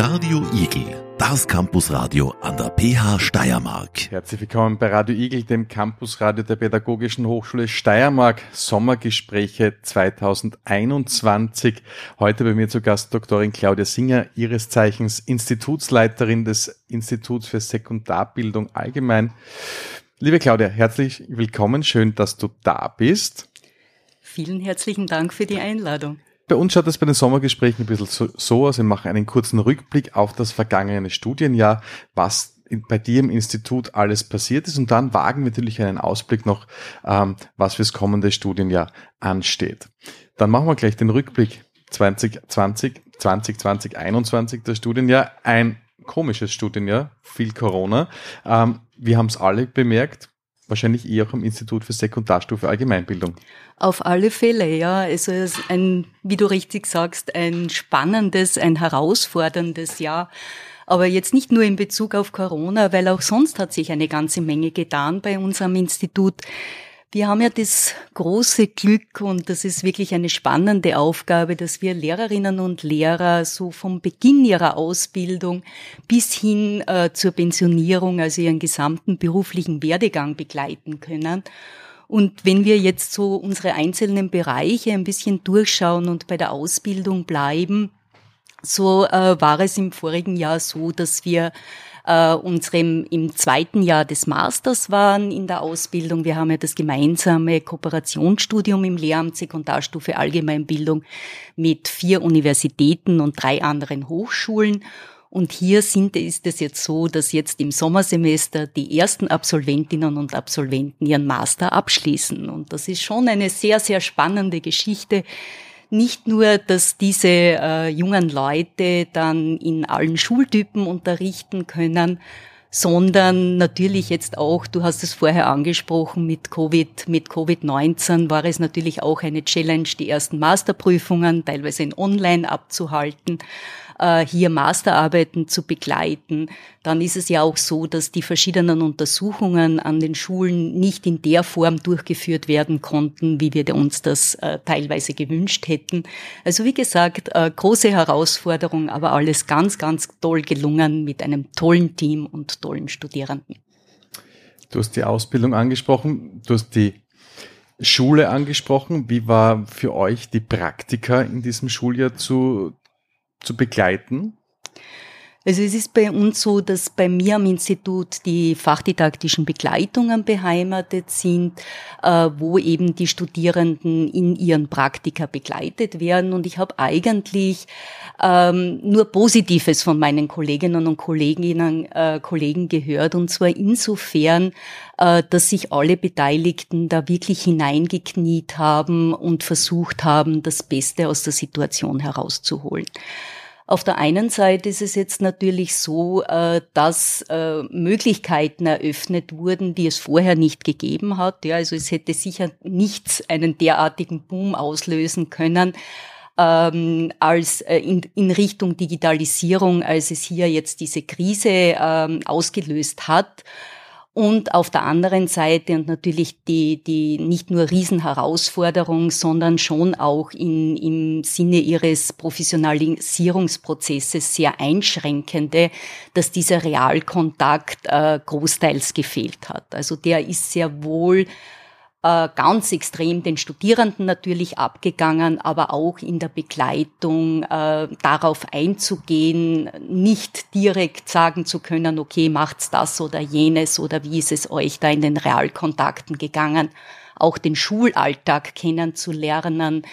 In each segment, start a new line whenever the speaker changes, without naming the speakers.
Radio Igel, das Campusradio an der PH Steiermark.
Herzlich willkommen bei Radio Igel, dem Campusradio der Pädagogischen Hochschule Steiermark. Sommergespräche 2021. Heute bei mir zu Gast Doktorin Claudia Singer, ihres Zeichens Institutsleiterin des Instituts für Sekundarbildung allgemein. Liebe Claudia, herzlich willkommen. Schön, dass du da bist.
Vielen herzlichen Dank für die Einladung.
Bei uns schaut es bei den Sommergesprächen ein bisschen so, so aus. Wir machen einen kurzen Rückblick auf das vergangene Studienjahr, was bei dir im Institut alles passiert ist. Und dann wagen wir natürlich einen Ausblick noch, ähm, was fürs kommende Studienjahr ansteht. Dann machen wir gleich den Rückblick 2020, 2020, 2021, das Studienjahr. Ein komisches Studienjahr, viel Corona. Ähm, wir haben es alle bemerkt, wahrscheinlich eh auch am Institut für Sekundarstufe Allgemeinbildung.
Auf alle Fälle, ja. Also es ist ein, wie du richtig sagst, ein spannendes, ein herausforderndes Jahr. Aber jetzt nicht nur in Bezug auf Corona, weil auch sonst hat sich eine ganze Menge getan bei unserem Institut. Wir haben ja das große Glück und das ist wirklich eine spannende Aufgabe, dass wir Lehrerinnen und Lehrer so vom Beginn ihrer Ausbildung bis hin äh, zur Pensionierung, also ihren gesamten beruflichen Werdegang begleiten können. Und wenn wir jetzt so unsere einzelnen Bereiche ein bisschen durchschauen und bei der Ausbildung bleiben, so äh, war es im vorigen Jahr so, dass wir äh, unserem im zweiten Jahr des Masters waren in der Ausbildung. Wir haben ja das gemeinsame Kooperationsstudium im Lehramt Sekundarstufe Allgemeinbildung mit vier Universitäten und drei anderen Hochschulen. Und hier sind, ist es jetzt so, dass jetzt im Sommersemester die ersten Absolventinnen und Absolventen ihren Master abschließen. Und das ist schon eine sehr, sehr spannende Geschichte, nicht nur, dass diese äh, jungen Leute dann in allen Schultypen unterrichten können, sondern natürlich jetzt auch, du hast es vorher angesprochen, mit Covid, mit Covid-19 war es natürlich auch eine Challenge, die ersten Masterprüfungen teilweise in Online abzuhalten hier Masterarbeiten zu begleiten. Dann ist es ja auch so, dass die verschiedenen Untersuchungen an den Schulen nicht in der Form durchgeführt werden konnten, wie wir uns das äh, teilweise gewünscht hätten. Also wie gesagt, äh, große Herausforderung, aber alles ganz, ganz toll gelungen mit einem tollen Team und tollen Studierenden.
Du hast die Ausbildung angesprochen, du hast die Schule angesprochen. Wie war für euch die Praktika in diesem Schuljahr zu, zu begleiten?
Also es ist bei uns so, dass bei mir am Institut die fachdidaktischen Begleitungen beheimatet sind, äh, wo eben die Studierenden in ihren Praktika begleitet werden. Und ich habe eigentlich ähm, nur Positives von meinen Kolleginnen und Kolleginnen, äh, Kollegen gehört. Und zwar insofern, äh, dass sich alle Beteiligten da wirklich hineingekniet haben und versucht haben, das Beste aus der Situation herauszuholen. Auf der einen Seite ist es jetzt natürlich so, äh, dass äh, Möglichkeiten eröffnet wurden, die es vorher nicht gegeben hat. Ja, also es hätte sicher nichts einen derartigen Boom auslösen können, ähm, als äh, in, Richtung Digitalisierung, als es hier jetzt diese Krise ähm, ausgelöst hat. Und auf der anderen Seite und natürlich die, die nicht nur Riesenherausforderung, sondern schon auch in, im Sinne ihres Professionalisierungsprozesses sehr einschränkende, dass dieser Realkontakt äh, großteils gefehlt hat. Also der ist sehr wohl äh, ganz extrem den Studierenden natürlich abgegangen, aber auch in der Begleitung äh, darauf einzugehen, nicht direkt sagen zu können, okay, macht's das oder jenes oder wie ist es euch da in den Realkontakten gegangen, auch den Schulalltag kennenzulernen,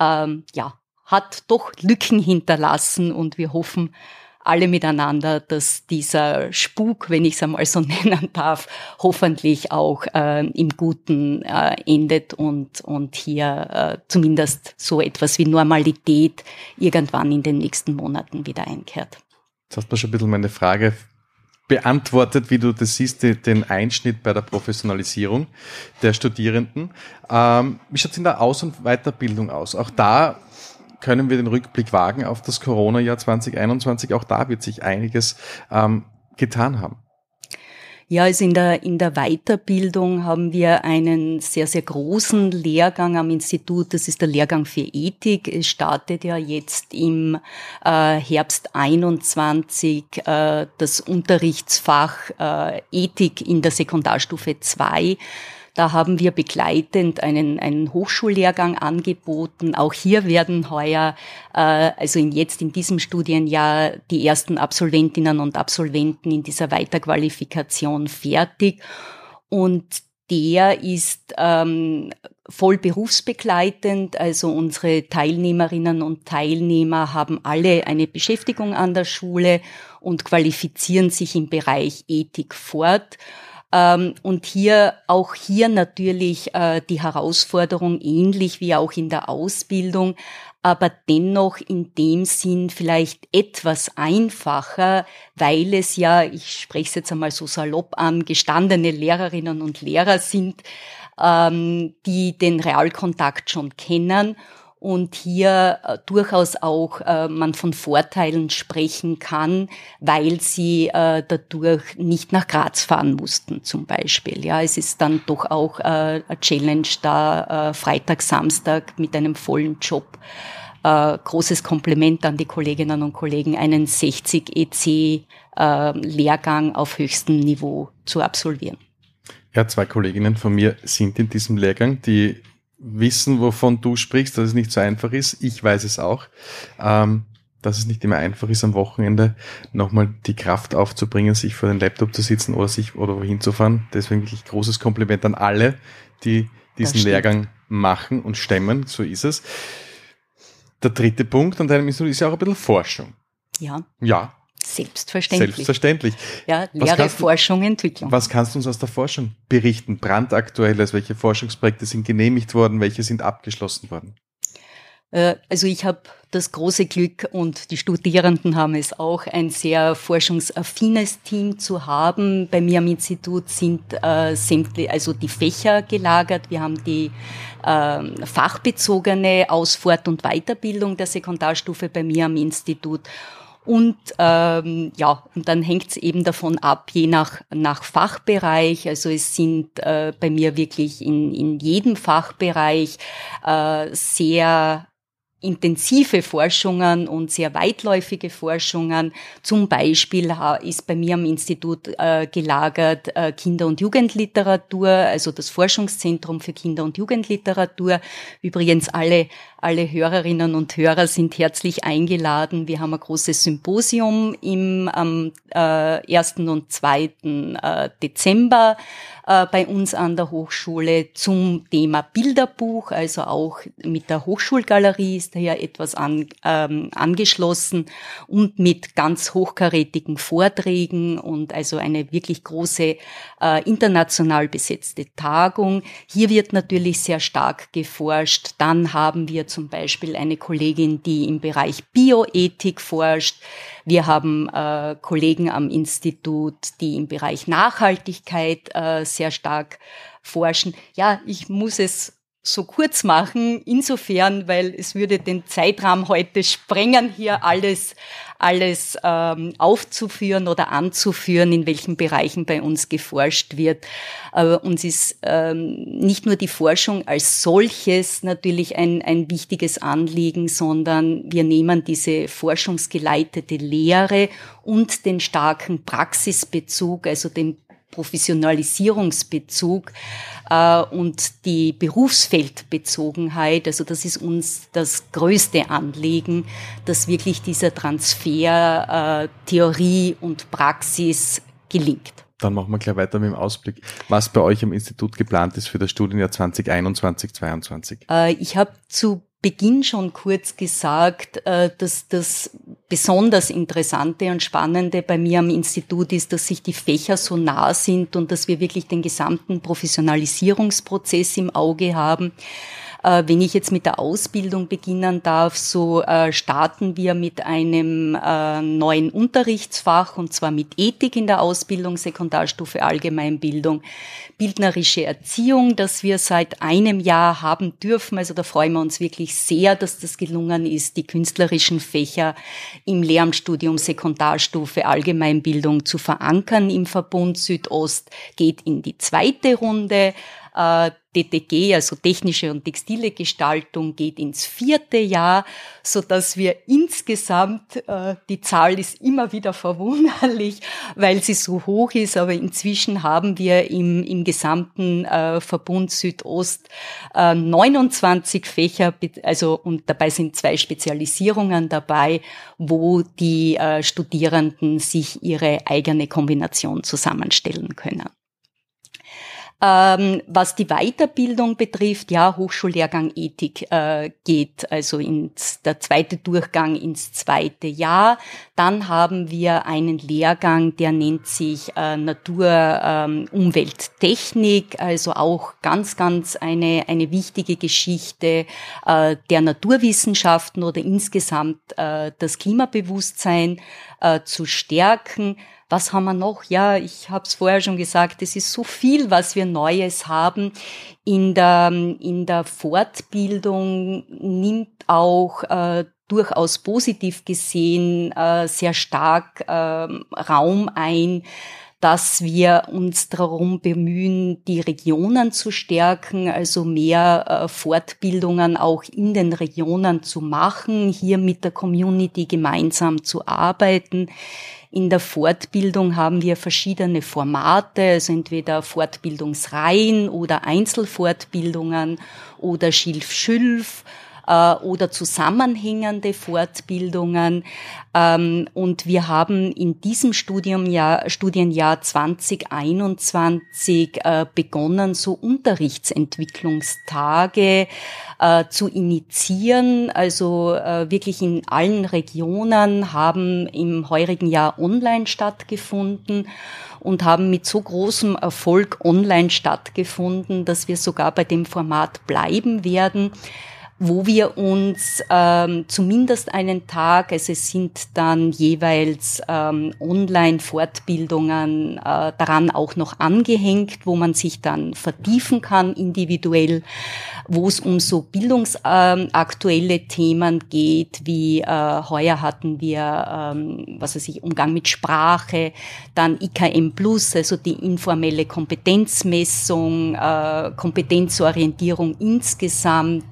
ähm, ja, hat doch Lücken hinterlassen und wir hoffen, alle miteinander, dass dieser Spuk, wenn ich es einmal so nennen darf, hoffentlich auch äh, im Guten äh, endet und, und hier äh, zumindest so etwas wie Normalität irgendwann in den nächsten Monaten wieder einkehrt.
Jetzt hast du schon ein bisschen meine Frage beantwortet, wie du das siehst, den Einschnitt bei der Professionalisierung der Studierenden. Ähm, wie schaut es in der Aus- und Weiterbildung aus? Auch da können wir den Rückblick wagen auf das Corona-Jahr 2021. Auch da wird sich einiges ähm, getan haben.
Ja, also in der, in der Weiterbildung haben wir einen sehr, sehr großen Lehrgang am Institut. Das ist der Lehrgang für Ethik. Es startet ja jetzt im äh, Herbst 21 äh, das Unterrichtsfach äh, Ethik in der Sekundarstufe 2. Da haben wir begleitend einen, einen Hochschullehrgang angeboten. Auch hier werden heuer, äh, also in, jetzt in diesem Studienjahr, die ersten Absolventinnen und Absolventen in dieser Weiterqualifikation fertig. Und der ist ähm, voll berufsbegleitend. Also unsere Teilnehmerinnen und Teilnehmer haben alle eine Beschäftigung an der Schule und qualifizieren sich im Bereich Ethik fort. Ähm, und hier, auch hier natürlich äh, die Herausforderung ähnlich wie auch in der Ausbildung, aber dennoch in dem Sinn vielleicht etwas einfacher, weil es ja, ich spreche es jetzt einmal so salopp an, gestandene Lehrerinnen und Lehrer sind, ähm, die den Realkontakt schon kennen und hier äh, durchaus auch äh, man von Vorteilen sprechen kann, weil sie äh, dadurch nicht nach Graz fahren mussten zum Beispiel. Ja, es ist dann doch auch äh, eine Challenge da, äh, Freitag, Samstag mit einem vollen Job. Äh, großes Kompliment an die Kolleginnen und Kollegen, einen 60 EC äh, Lehrgang auf höchstem Niveau zu absolvieren.
Ja, zwei Kolleginnen von mir sind in diesem Lehrgang, die wissen, wovon du sprichst, dass es nicht so einfach ist. Ich weiß es auch. Ähm, dass es nicht immer einfach ist, am Wochenende nochmal die Kraft aufzubringen, sich vor den Laptop zu sitzen oder sich oder wohin zu fahren. Deswegen wirklich großes Kompliment an alle, die diesen Lehrgang machen und stemmen. So ist es. Der dritte Punkt an deinem Institut ist ja auch ein bisschen Forschung.
Ja.
Ja,
Selbstverständlich.
Selbstverständlich.
Ja, Lehre, Forschung, Entwicklung.
Was kannst du uns aus der Forschung berichten? Brandaktuelles, welche Forschungsprojekte sind genehmigt worden, welche sind abgeschlossen worden?
Äh, also ich habe das große Glück und die Studierenden haben es auch, ein sehr forschungsaffines Team zu haben. Bei mir am Institut sind äh, sämtliche, also die Fächer gelagert. Wir haben die äh, fachbezogene Aus-, Fort- und Weiterbildung der Sekundarstufe bei mir am Institut. Und ähm, ja, und dann hängt es eben davon ab, je nach, nach Fachbereich. Also es sind äh, bei mir wirklich in, in jedem Fachbereich äh, sehr intensive Forschungen und sehr weitläufige Forschungen. Zum Beispiel ist bei mir am Institut äh, gelagert äh, Kinder- und Jugendliteratur, also das Forschungszentrum für Kinder- und Jugendliteratur. Übrigens alle alle Hörerinnen und Hörer sind herzlich eingeladen. Wir haben ein großes Symposium im am äh, 1. und 2. Äh, Dezember äh, bei uns an der Hochschule zum Thema Bilderbuch, also auch mit der Hochschulgalerie ist daher etwas an, ähm, angeschlossen und mit ganz hochkarätigen Vorträgen und also eine wirklich große äh, international besetzte Tagung. Hier wird natürlich sehr stark geforscht. Dann haben wir zum Beispiel eine Kollegin, die im Bereich Bioethik forscht. Wir haben äh, Kollegen am Institut, die im Bereich Nachhaltigkeit äh, sehr stark forschen. Ja, ich muss es so kurz machen, insofern, weil es würde den Zeitrahmen heute sprengen, hier alles, alles ähm, aufzuführen oder anzuführen, in welchen Bereichen bei uns geforscht wird. Aber uns ist ähm, nicht nur die Forschung als solches natürlich ein, ein wichtiges Anliegen, sondern wir nehmen diese forschungsgeleitete Lehre und den starken Praxisbezug, also den Professionalisierungsbezug äh, und die Berufsfeldbezogenheit. Also das ist uns das größte Anliegen, dass wirklich dieser Transfer äh, Theorie und Praxis gelingt.
Dann machen wir gleich weiter mit dem Ausblick, was bei euch am Institut geplant ist für das Studienjahr 2021-22.
Äh, ich habe zu Beginn schon kurz gesagt, äh, dass das besonders Interessante und Spannende bei mir am Institut ist, dass sich die Fächer so nah sind und dass wir wirklich den gesamten Professionalisierungsprozess im Auge haben. Äh, wenn ich jetzt mit der Ausbildung beginnen darf, so äh, starten wir mit einem äh, neuen Unterrichtsfach und zwar mit Ethik in der Ausbildung, Sekundarstufe Allgemeinbildung, bildnerische Erziehung, das wir seit einem Jahr haben dürfen. Also da freuen wir uns wirklich sehr, dass das gelungen ist, die künstlerischen Fächer im Lehramtsstudium Sekundarstufe Allgemeinbildung zu verankern im Verbund Südost, geht in die zweite Runde. Äh, DTG, also technische und textile Gestaltung, geht ins vierte Jahr, so dass wir insgesamt, äh, die Zahl ist immer wieder verwunderlich, weil sie so hoch ist, aber inzwischen haben wir im, im gesamten äh, Verbund Südost äh, 29 Fächer, also und dabei sind zwei Spezialisierungen dabei, wo die Studierenden sich ihre eigene Kombination zusammenstellen können. Ähm, was die Weiterbildung betrifft, ja, Hochschullehrgang Ethik äh, geht also ins, der zweite Durchgang ins zweite Jahr. Dann haben wir einen Lehrgang, der nennt sich äh, Natur, ähm, also auch ganz, ganz eine, eine wichtige Geschichte äh, der Naturwissenschaften oder insgesamt äh, das Klimabewusstsein äh, zu stärken. Was haben wir noch? Ja, ich habe es vorher schon gesagt, es ist so viel, was wir Neues haben. In der, in der Fortbildung nimmt auch äh, durchaus positiv gesehen äh, sehr stark äh, Raum ein, dass wir uns darum bemühen, die Regionen zu stärken, also mehr äh, Fortbildungen auch in den Regionen zu machen, hier mit der Community gemeinsam zu arbeiten. In der Fortbildung haben wir verschiedene Formate, also entweder Fortbildungsreihen oder Einzelfortbildungen oder Schilf-Schülf äh, oder zusammenhängende Fortbildungen. Ähm, und wir haben in diesem Studiumjahr, Studienjahr 2021 äh, begonnen, so Unterrichtsentwicklungstage äh, zu initiieren. Also äh, wirklich in allen Regionen haben im heurigen Jahr online stattgefunden und haben mit so großem Erfolg online stattgefunden, dass wir sogar bei dem Format bleiben werden wo wir uns ähm, zumindest einen Tag, also es sind dann jeweils ähm, Online-Fortbildungen äh, daran auch noch angehängt, wo man sich dann vertiefen kann individuell, wo es um so bildungsaktuelle ähm, Themen geht, wie äh, heuer hatten wir, ähm, was weiß ich, Umgang mit Sprache, dann IKM Plus, also die informelle Kompetenzmessung, äh, Kompetenzorientierung insgesamt,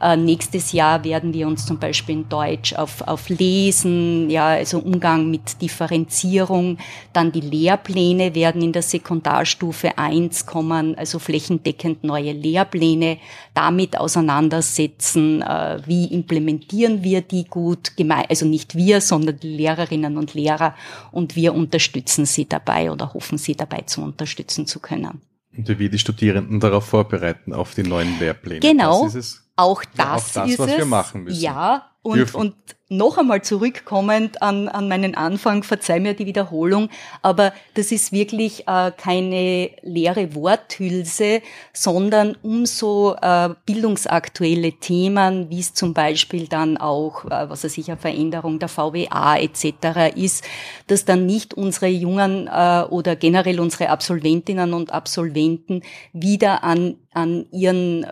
äh, nächstes Jahr werden wir uns zum Beispiel in Deutsch auf, auf Lesen, ja, also Umgang mit Differenzierung, dann die Lehrpläne werden in der Sekundarstufe 1 kommen, also flächendeckend neue Lehrpläne, damit auseinandersetzen, äh, wie implementieren wir die gut, also nicht wir, sondern die Lehrerinnen und Lehrer und wir unterstützen sie dabei oder hoffen sie dabei zu unterstützen zu können.
Und wie wir die Studierenden darauf vorbereiten, auf die neuen Lehrpläne.
Genau. Das ist es. Auch das, ja, auch das ist
was
es.
wir machen müssen.
Ja, und, und noch einmal zurückkommend an, an meinen Anfang, verzeih mir die Wiederholung, aber das ist wirklich äh, keine leere Worthülse, sondern umso äh, bildungsaktuelle Themen, wie es zum Beispiel dann auch, äh, was ich, eine Veränderung der VWA etc. ist, dass dann nicht unsere Jungen äh, oder generell unsere Absolventinnen und Absolventen wieder an, an ihren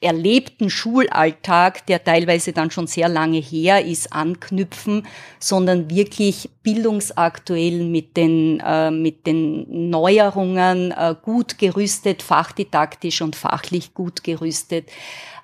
erlebten Schulalltag, der teilweise dann schon sehr lange her ist, anknüpfen, sondern wirklich bildungsaktuell mit den, äh, mit den Neuerungen äh, gut gerüstet, fachdidaktisch und fachlich gut gerüstet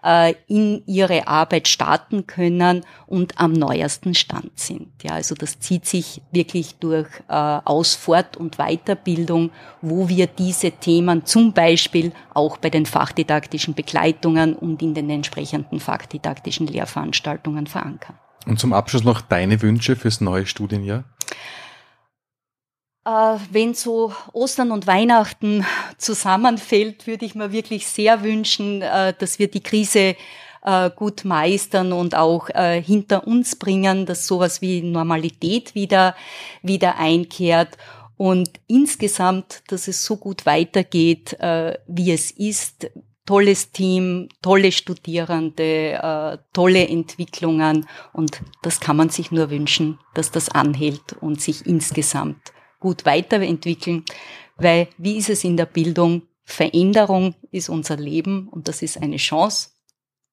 äh, in ihre Arbeit starten können und am neuesten Stand sind. Ja, also das zieht sich wirklich durch äh, Aus-, Fort- und Weiterbildung, wo wir diese Themen zum Beispiel auch bei den fachdidaktischen Begleitungen und in den entsprechenden fachdidaktischen Lehrveranstaltungen verankern.
Und zum Abschluss noch deine Wünsche fürs neue Studienjahr?
Äh, wenn so Ostern und Weihnachten zusammenfällt, würde ich mir wirklich sehr wünschen, äh, dass wir die Krise äh, gut meistern und auch hinter uns bringen, dass sowas wie Normalität wieder, wieder einkehrt und insgesamt, dass es so gut weitergeht, wie es ist. tolles Team, tolle Studierende, tolle Entwicklungen und das kann man sich nur wünschen, dass das anhält und sich insgesamt gut weiterentwickeln, weil wie ist es in der Bildung? Veränderung ist unser Leben und das ist eine Chance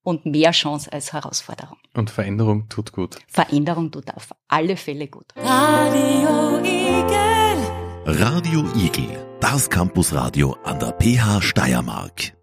und mehr Chance als Herausforderung.
Und Veränderung tut gut.
Veränderung tut auf alle Fälle gut.
Radio Igel. Radio Igel, das Campusradio an der PH Steiermark.